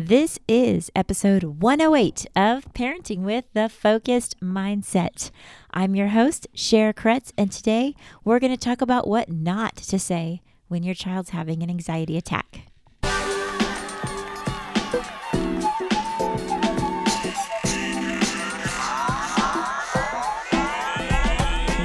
This is episode 108 of Parenting with the Focused Mindset. I'm your host, Cher Kretz, and today we're going to talk about what not to say when your child's having an anxiety attack.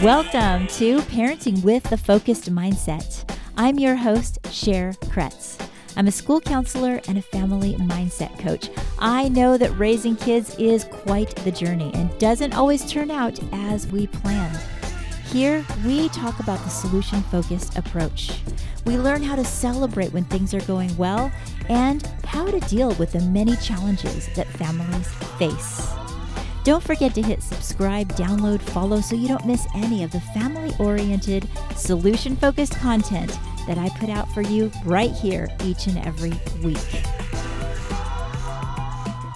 Welcome to Parenting with the Focused Mindset. I'm your host, Cher Kretz. I'm a school counselor and a family mindset coach. I know that raising kids is quite the journey and doesn't always turn out as we planned. Here, we talk about the solution focused approach. We learn how to celebrate when things are going well and how to deal with the many challenges that families face. Don't forget to hit subscribe, download, follow so you don't miss any of the family oriented, solution focused content that I put out for you right here each and every week.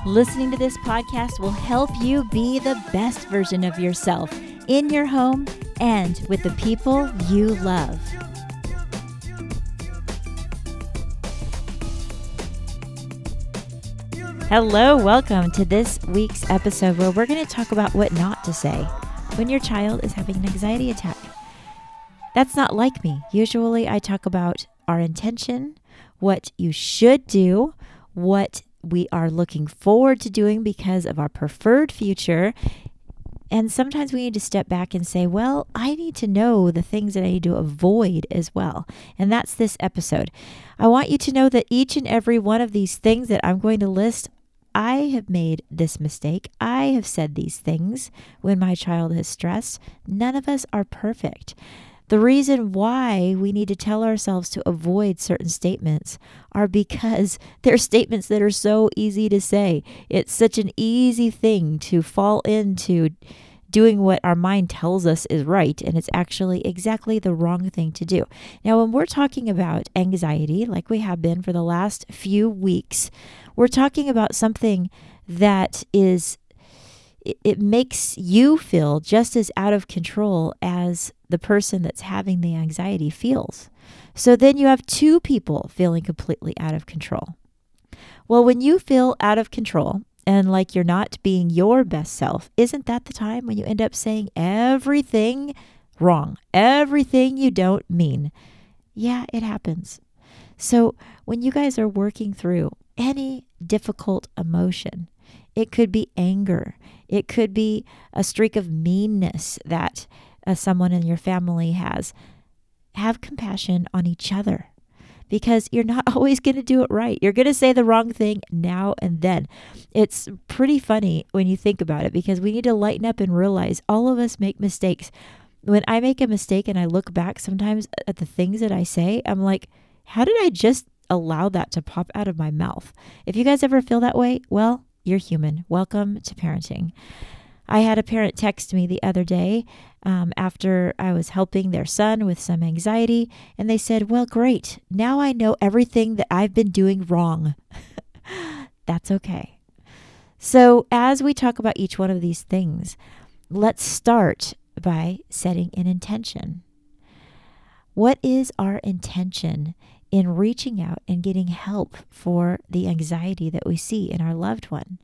Listening to this podcast will help you be the best version of yourself in your home and with the people you love. Hello, welcome to this week's episode where we're going to talk about what not to say when your child is having an anxiety attack. That's not like me. Usually I talk about our intention, what you should do, what we are looking forward to doing because of our preferred future. And sometimes we need to step back and say, well, I need to know the things that I need to avoid as well. And that's this episode. I want you to know that each and every one of these things that I'm going to list, I have made this mistake. I have said these things when my child is stressed. None of us are perfect. The reason why we need to tell ourselves to avoid certain statements are because they're statements that are so easy to say. It's such an easy thing to fall into doing what our mind tells us is right, and it's actually exactly the wrong thing to do. Now, when we're talking about anxiety, like we have been for the last few weeks, we're talking about something that is it makes you feel just as out of control as the person that's having the anxiety feels. So then you have two people feeling completely out of control. Well, when you feel out of control and like you're not being your best self, isn't that the time when you end up saying everything wrong, everything you don't mean? Yeah, it happens. So when you guys are working through any difficult emotion, it could be anger. It could be a streak of meanness that uh, someone in your family has. Have compassion on each other because you're not always going to do it right. You're going to say the wrong thing now and then. It's pretty funny when you think about it because we need to lighten up and realize all of us make mistakes. When I make a mistake and I look back sometimes at the things that I say, I'm like, how did I just allow that to pop out of my mouth? If you guys ever feel that way, well, you're human. Welcome to parenting. I had a parent text me the other day um, after I was helping their son with some anxiety, and they said, Well, great. Now I know everything that I've been doing wrong. That's okay. So, as we talk about each one of these things, let's start by setting an intention. What is our intention in reaching out and getting help for the anxiety that we see in our loved one.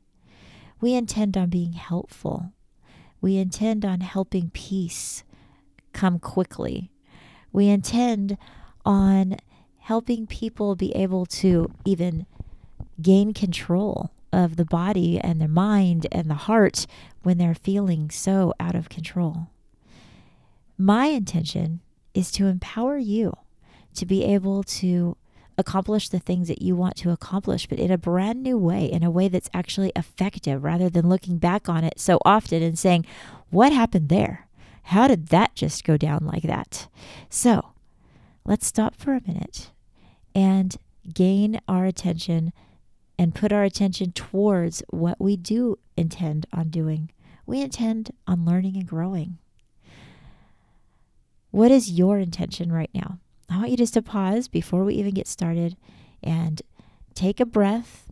We intend on being helpful. We intend on helping peace come quickly. We intend on helping people be able to even gain control of the body and their mind and the heart when they're feeling so out of control. My intention is to empower you to be able to accomplish the things that you want to accomplish, but in a brand new way, in a way that's actually effective, rather than looking back on it so often and saying, What happened there? How did that just go down like that? So let's stop for a minute and gain our attention and put our attention towards what we do intend on doing. We intend on learning and growing. What is your intention right now? I want you just to pause before we even get started and take a breath.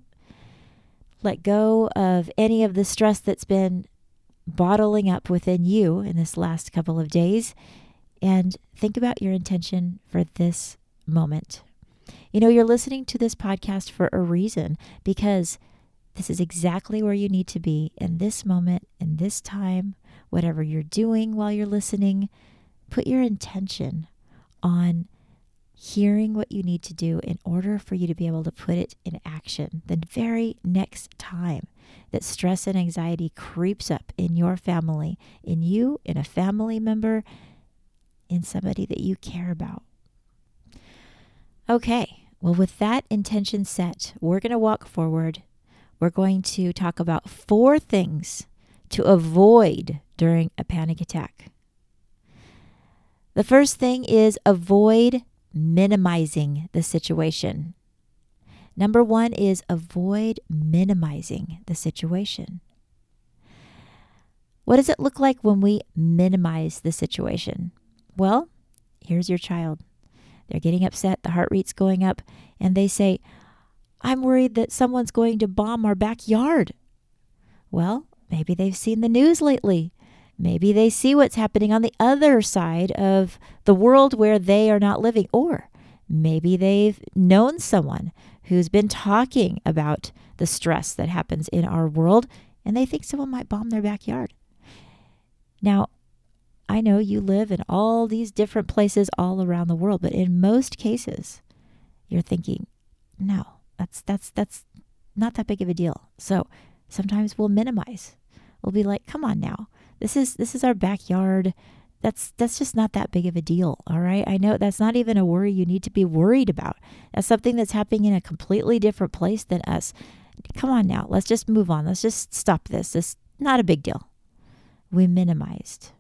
Let go of any of the stress that's been bottling up within you in this last couple of days and think about your intention for this moment. You know, you're listening to this podcast for a reason because this is exactly where you need to be in this moment, in this time, whatever you're doing while you're listening. Put your intention on hearing what you need to do in order for you to be able to put it in action the very next time that stress and anxiety creeps up in your family, in you, in a family member, in somebody that you care about. Okay, well, with that intention set, we're going to walk forward. We're going to talk about four things to avoid during a panic attack. The first thing is avoid minimizing the situation. Number one is avoid minimizing the situation. What does it look like when we minimize the situation? Well, here's your child. They're getting upset, the heart rate's going up, and they say, I'm worried that someone's going to bomb our backyard. Well, maybe they've seen the news lately. Maybe they see what's happening on the other side of the world where they are not living. Or maybe they've known someone who's been talking about the stress that happens in our world and they think someone might bomb their backyard. Now, I know you live in all these different places all around the world, but in most cases, you're thinking, no, that's that's that's not that big of a deal. So sometimes we'll minimize. We'll be like, come on now. This is this is our backyard. That's that's just not that big of a deal, all right? I know that's not even a worry you need to be worried about. That's something that's happening in a completely different place than us. Come on now, let's just move on. Let's just stop this. This not a big deal. We minimized.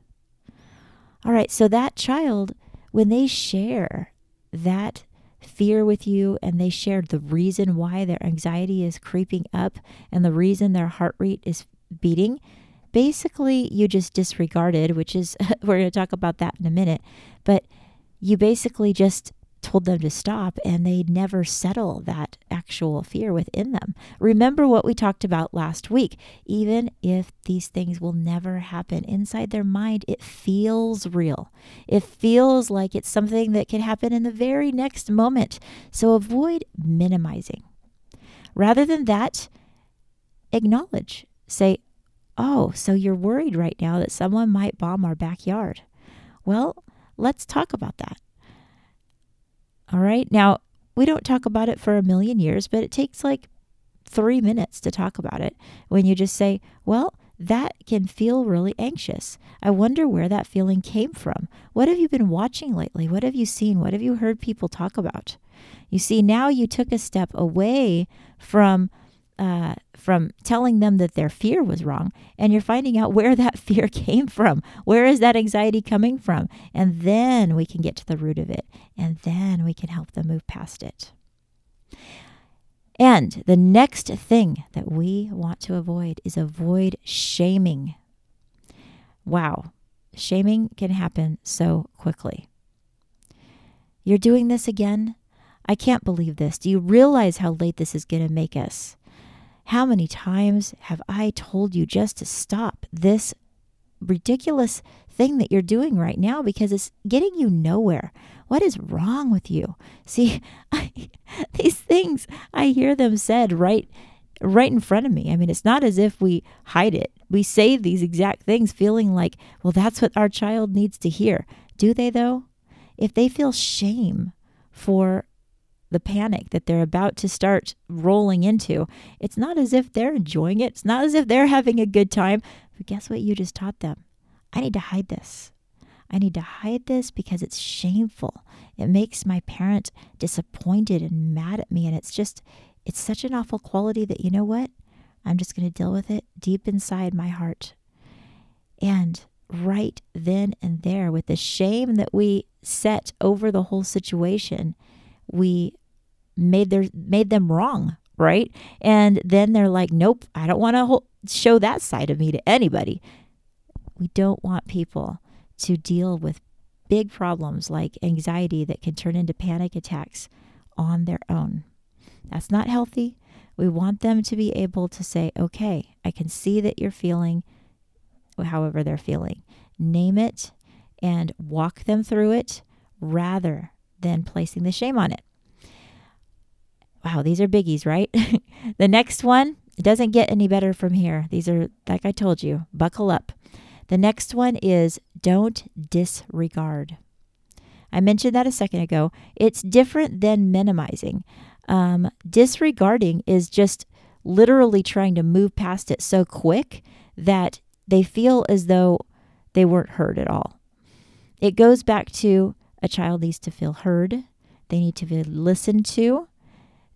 All right, so that child, when they share that fear with you and they shared the reason why their anxiety is creeping up and the reason their heart rate is beating, basically you just disregarded, which is, we're going to talk about that in a minute, but you basically just told them to stop and they never settle that actual fear within them. Remember what we talked about last week. Even if these things will never happen inside their mind, it feels real. It feels like it's something that can happen in the very next moment. So avoid minimizing. Rather than that, acknowledge. Say, Oh, so you're worried right now that someone might bomb our backyard. Well, let's talk about that. All right. Now, we don't talk about it for a million years, but it takes like three minutes to talk about it when you just say, well, that can feel really anxious. I wonder where that feeling came from. What have you been watching lately? What have you seen? What have you heard people talk about? You see, now you took a step away from uh, from telling them that their fear was wrong, and you're finding out where that fear came from. Where is that anxiety coming from? And then we can get to the root of it, and then we can help them move past it. And the next thing that we want to avoid is avoid shaming. Wow, shaming can happen so quickly. You're doing this again? I can't believe this. Do you realize how late this is going to make us? How many times have I told you just to stop this ridiculous thing that you're doing right now because it's getting you nowhere? What is wrong with you? See, I, these things, I hear them said right right in front of me. I mean, it's not as if we hide it. We say these exact things feeling like, well, that's what our child needs to hear. Do they though? If they feel shame for the panic that they're about to start rolling into. It's not as if they're enjoying it, it's not as if they're having a good time. But guess what you just taught them? I need to hide this. I need to hide this because it's shameful. It makes my parent disappointed and mad at me. And it's just, it's such an awful quality that, you know what? I'm just going to deal with it deep inside my heart. And right then and there, with the shame that we set over the whole situation, we made their made them wrong, right? And then they're like, "Nope, I don't want to show that side of me to anybody." We don't want people to deal with big problems like anxiety that can turn into panic attacks on their own. That's not healthy. We want them to be able to say, okay, I can see that you're feeling however they're feeling. Name it and walk them through it rather than placing the shame on it. Wow, these are biggies, right? the next one, it doesn't get any better from here. These are, like I told you, buckle up. The next one is don't disregard. I mentioned that a second ago. It's different than minimizing. Um, disregarding is just literally trying to move past it so quick that they feel as though they weren't heard at all. It goes back to a child needs to feel heard, they need to be listened to,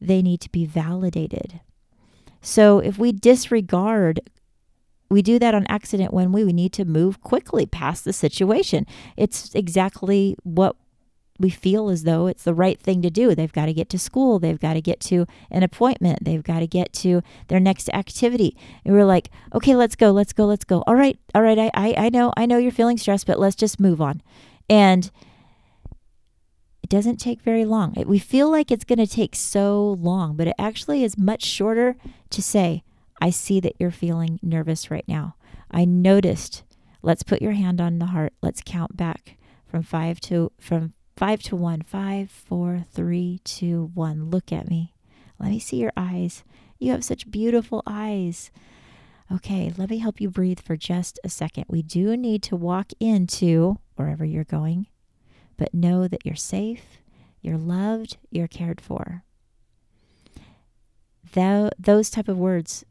they need to be validated. So if we disregard, we do that on accident when we, we need to move quickly past the situation. It's exactly what we feel as though it's the right thing to do. They've got to get to school. They've got to get to an appointment. They've got to get to their next activity. And we're like, okay, let's go, let's go, let's go. All right, all right. I, I, I know, I know you're feeling stressed, but let's just move on. And it doesn't take very long. It, we feel like it's going to take so long, but it actually is much shorter to say, I see that you're feeling nervous right now. I noticed. Let's put your hand on the heart. Let's count back from five to from Five to one. Five, four, three, two, one. Look at me. Let me see your eyes. You have such beautiful eyes. Okay, let me help you breathe for just a second. We do need to walk into wherever you're going, but know that you're safe, you're loved, you're cared for. Th- those type of words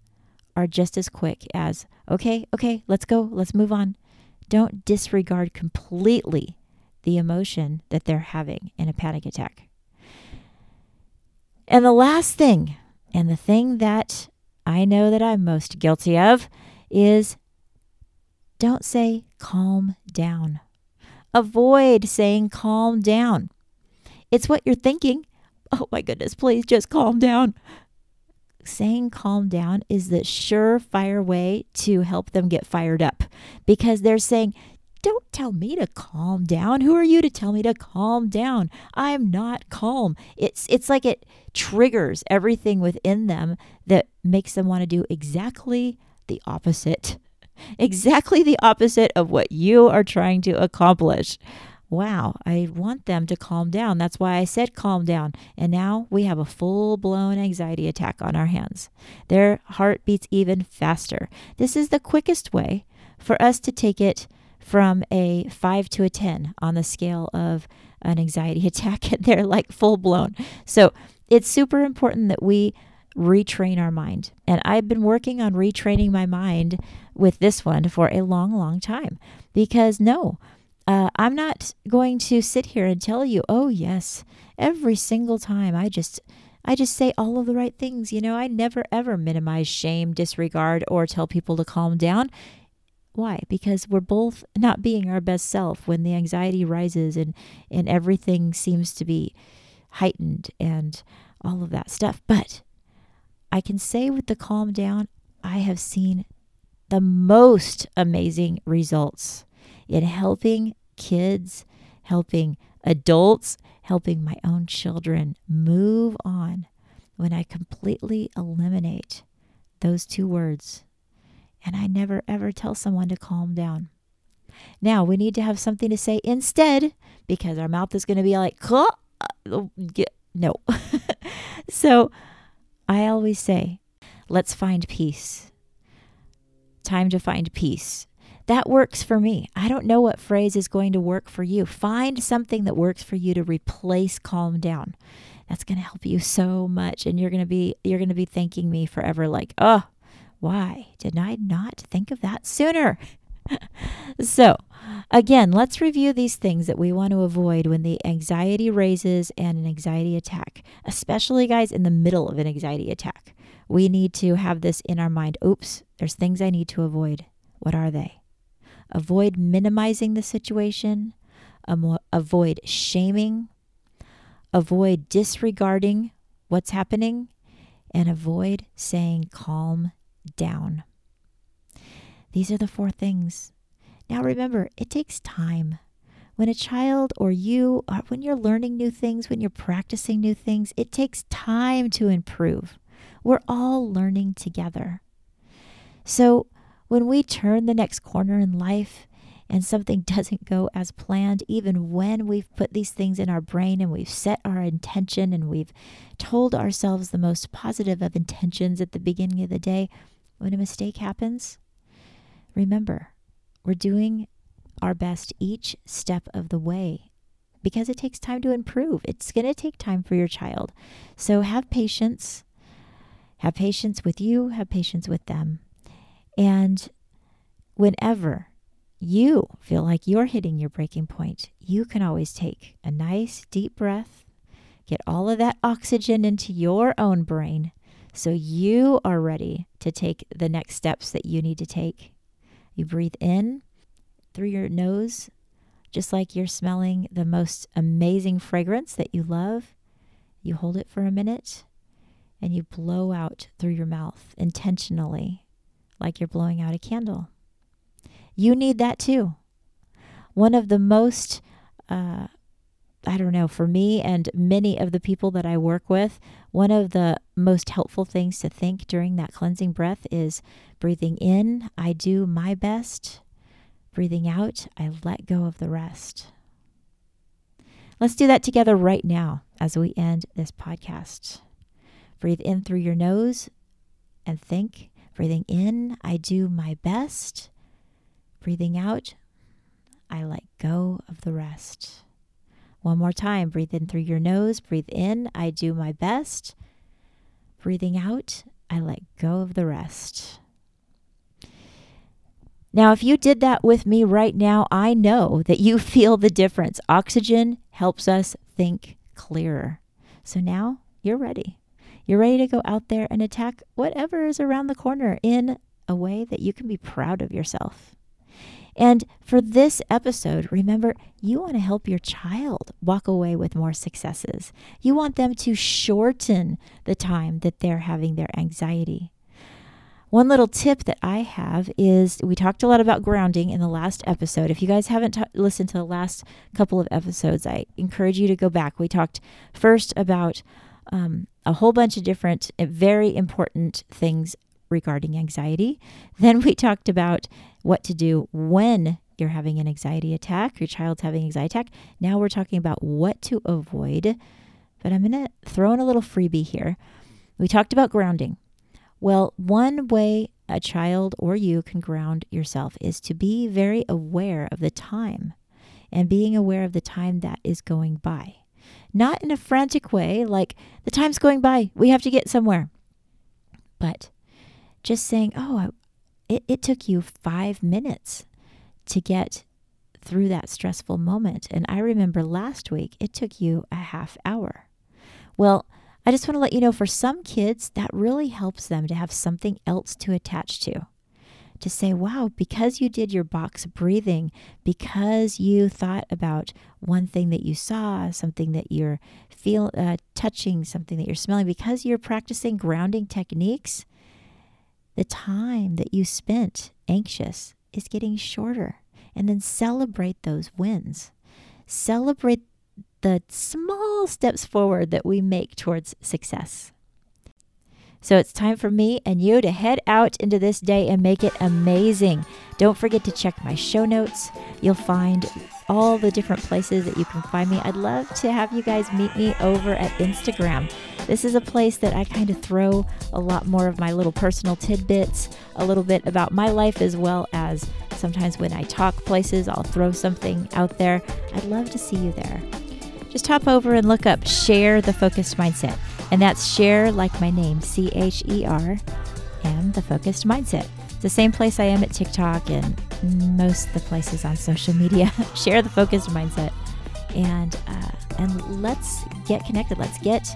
are just as quick as, okay, okay, let's go, let's move on. Don't disregard completely the emotion that they're having in a panic attack. And the last thing, and the thing that I know that I'm most guilty of, is don't say calm down. Avoid saying calm down. It's what you're thinking. Oh my goodness, please just calm down. Saying calm down is the surefire way to help them get fired up because they're saying, don't tell me to calm down. Who are you to tell me to calm down? I'm not calm. It's it's like it triggers everything within them that makes them want to do exactly the opposite. Exactly the opposite of what you are trying to accomplish. Wow, I want them to calm down. That's why I said calm down. And now we have a full blown anxiety attack on our hands. Their heart beats even faster. This is the quickest way for us to take it from a five to a 10 on the scale of an anxiety attack. and They're like full blown. So it's super important that we retrain our mind. And I've been working on retraining my mind with this one for a long, long time because no, uh, I'm not going to sit here and tell you, oh, yes, every single time I just. I just say all of the right things. You know, I never ever minimize shame, disregard, or tell people to calm down. Why? Because we're both not being our best self when the anxiety rises and, and everything seems to be heightened and all of that stuff. But I can say with the calm down, I have seen the most amazing results in helping kids, helping adults, helping my own children move on when I completely eliminate those two words and I never ever tell someone to calm down. Now, we need to have something to say instead because our mouth is going to be like, uh, no. so I always say, let's find peace. Time to find peace. That works for me. I don't know what phrase is going to work for you. Find something that works for you to replace calm down. That's going to help you so much and you're going to be you're going to be thanking me forever like, "Oh, why didn't I not think of that sooner? so, again, let's review these things that we want to avoid when the anxiety raises and an anxiety attack, especially, guys, in the middle of an anxiety attack. We need to have this in our mind. Oops, there's things I need to avoid. What are they? Avoid minimizing the situation, um, avoid shaming, avoid disregarding what's happening, and avoid saying calm down. These are the four things. Now remember, it takes time. When a child or you, or uh, when you're learning new things, when you're practicing new things, it takes time to improve. We're all learning together. So when we turn the next corner in life and something doesn't go as planned, even when we've put these things in our brain and we've set our intention and we've told ourselves the most positive of intentions at the beginning of the day, when a mistake happens, remember, we're doing our best each step of the way because it takes time to improve. It's going to take time for your child. So have patience. Have patience with you, have patience with them. And whenever you feel like you're hitting your breaking point, you can always take a nice deep breath, get all of that oxygen into your own brain so you are ready to take the next steps that you need to take. You breathe in through your nose, just like you're smelling the most amazing fragrance that you love. You hold it for a minute and you blow out through your mouth intentionally, like you're blowing out a candle. You need that too. One of the most, uh, I don't know, for me and many of the people that I work with, one of the most helpful things to think during that cleansing breath is breathing in, I do my best. Breathing out, I let go of the rest. Let's do that together right now as we end this podcast. Breathe in through your nose and think. Breathing in, I do my best. Breathing out, I let go of the rest. One more time. Breathe in through your nose. Breathe in, I do my best. Breathing out, I let go of the rest. Now, if you did that with me right now, I know that you feel the difference. Oxygen helps us think clearer. So now you're ready. You're ready to go out there and attack whatever is around the corner in a way that you can be proud of yourself. And for this episode, remember, you want to help your child walk away with more successes. You want them to shorten the time that they're having their anxiety. One little tip that I have is we talked a lot about grounding in the last episode. If you guys haven't t- listened to the last couple of episodes, I encourage you to go back. We talked first about um, a whole bunch of different, uh, very important things regarding anxiety. Then we talked about what to do when you're having an anxiety attack, your child's having an anxiety attack. Now we're talking about what to avoid. But I'm going to throw in a little freebie here. We talked about grounding. Well, one way a child or you can ground yourself is to be very aware of the time and being aware of the time that is going by. Not in a frantic way, like the time's going by, we have to get somewhere. But just saying, oh, it, it took you five minutes to get through that stressful moment. And I remember last week, it took you a half hour. Well, I just want to let you know for some kids, that really helps them to have something else to attach to. To say, wow, because you did your box breathing, because you thought about one thing that you saw, something that you're feel uh, touching, something that you're smelling, because you're practicing grounding techniques, the time that you spent anxious is getting shorter. And then celebrate those wins. Celebrate the small steps forward that we make towards success. So it's time for me and you to head out into this day and make it amazing. Don't forget to check my show notes. You'll find all the different places that you can find me. I'd love to have you guys meet me over at Instagram. This is a place that I kind of throw a lot more of my little personal tidbits, a little bit about my life, as well as sometimes when I talk places, I'll throw something out there. I'd love to see you there just hop over and look up Cher the Focused Mindset. And that's Cher like my name, C H E R, and the Focused Mindset. It's the same place I am at TikTok and most the places on social media. Cher the Focused Mindset. And, uh, and let's get connected. Let's get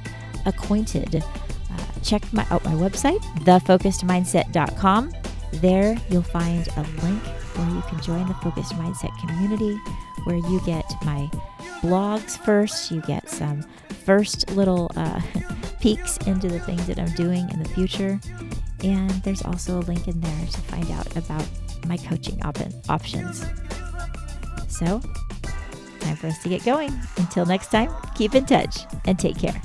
acquainted. Uh, check my, out my website, thefocusedmindset.com. There you'll find a link where you can join the Focused Mindset community, where you get my blogs first. You get some first little uh, peeks into the things that I'm doing in the future. And there's also a link in there to find out about my coaching op- options. So, time for us to get going. Until next time, keep in touch and take care.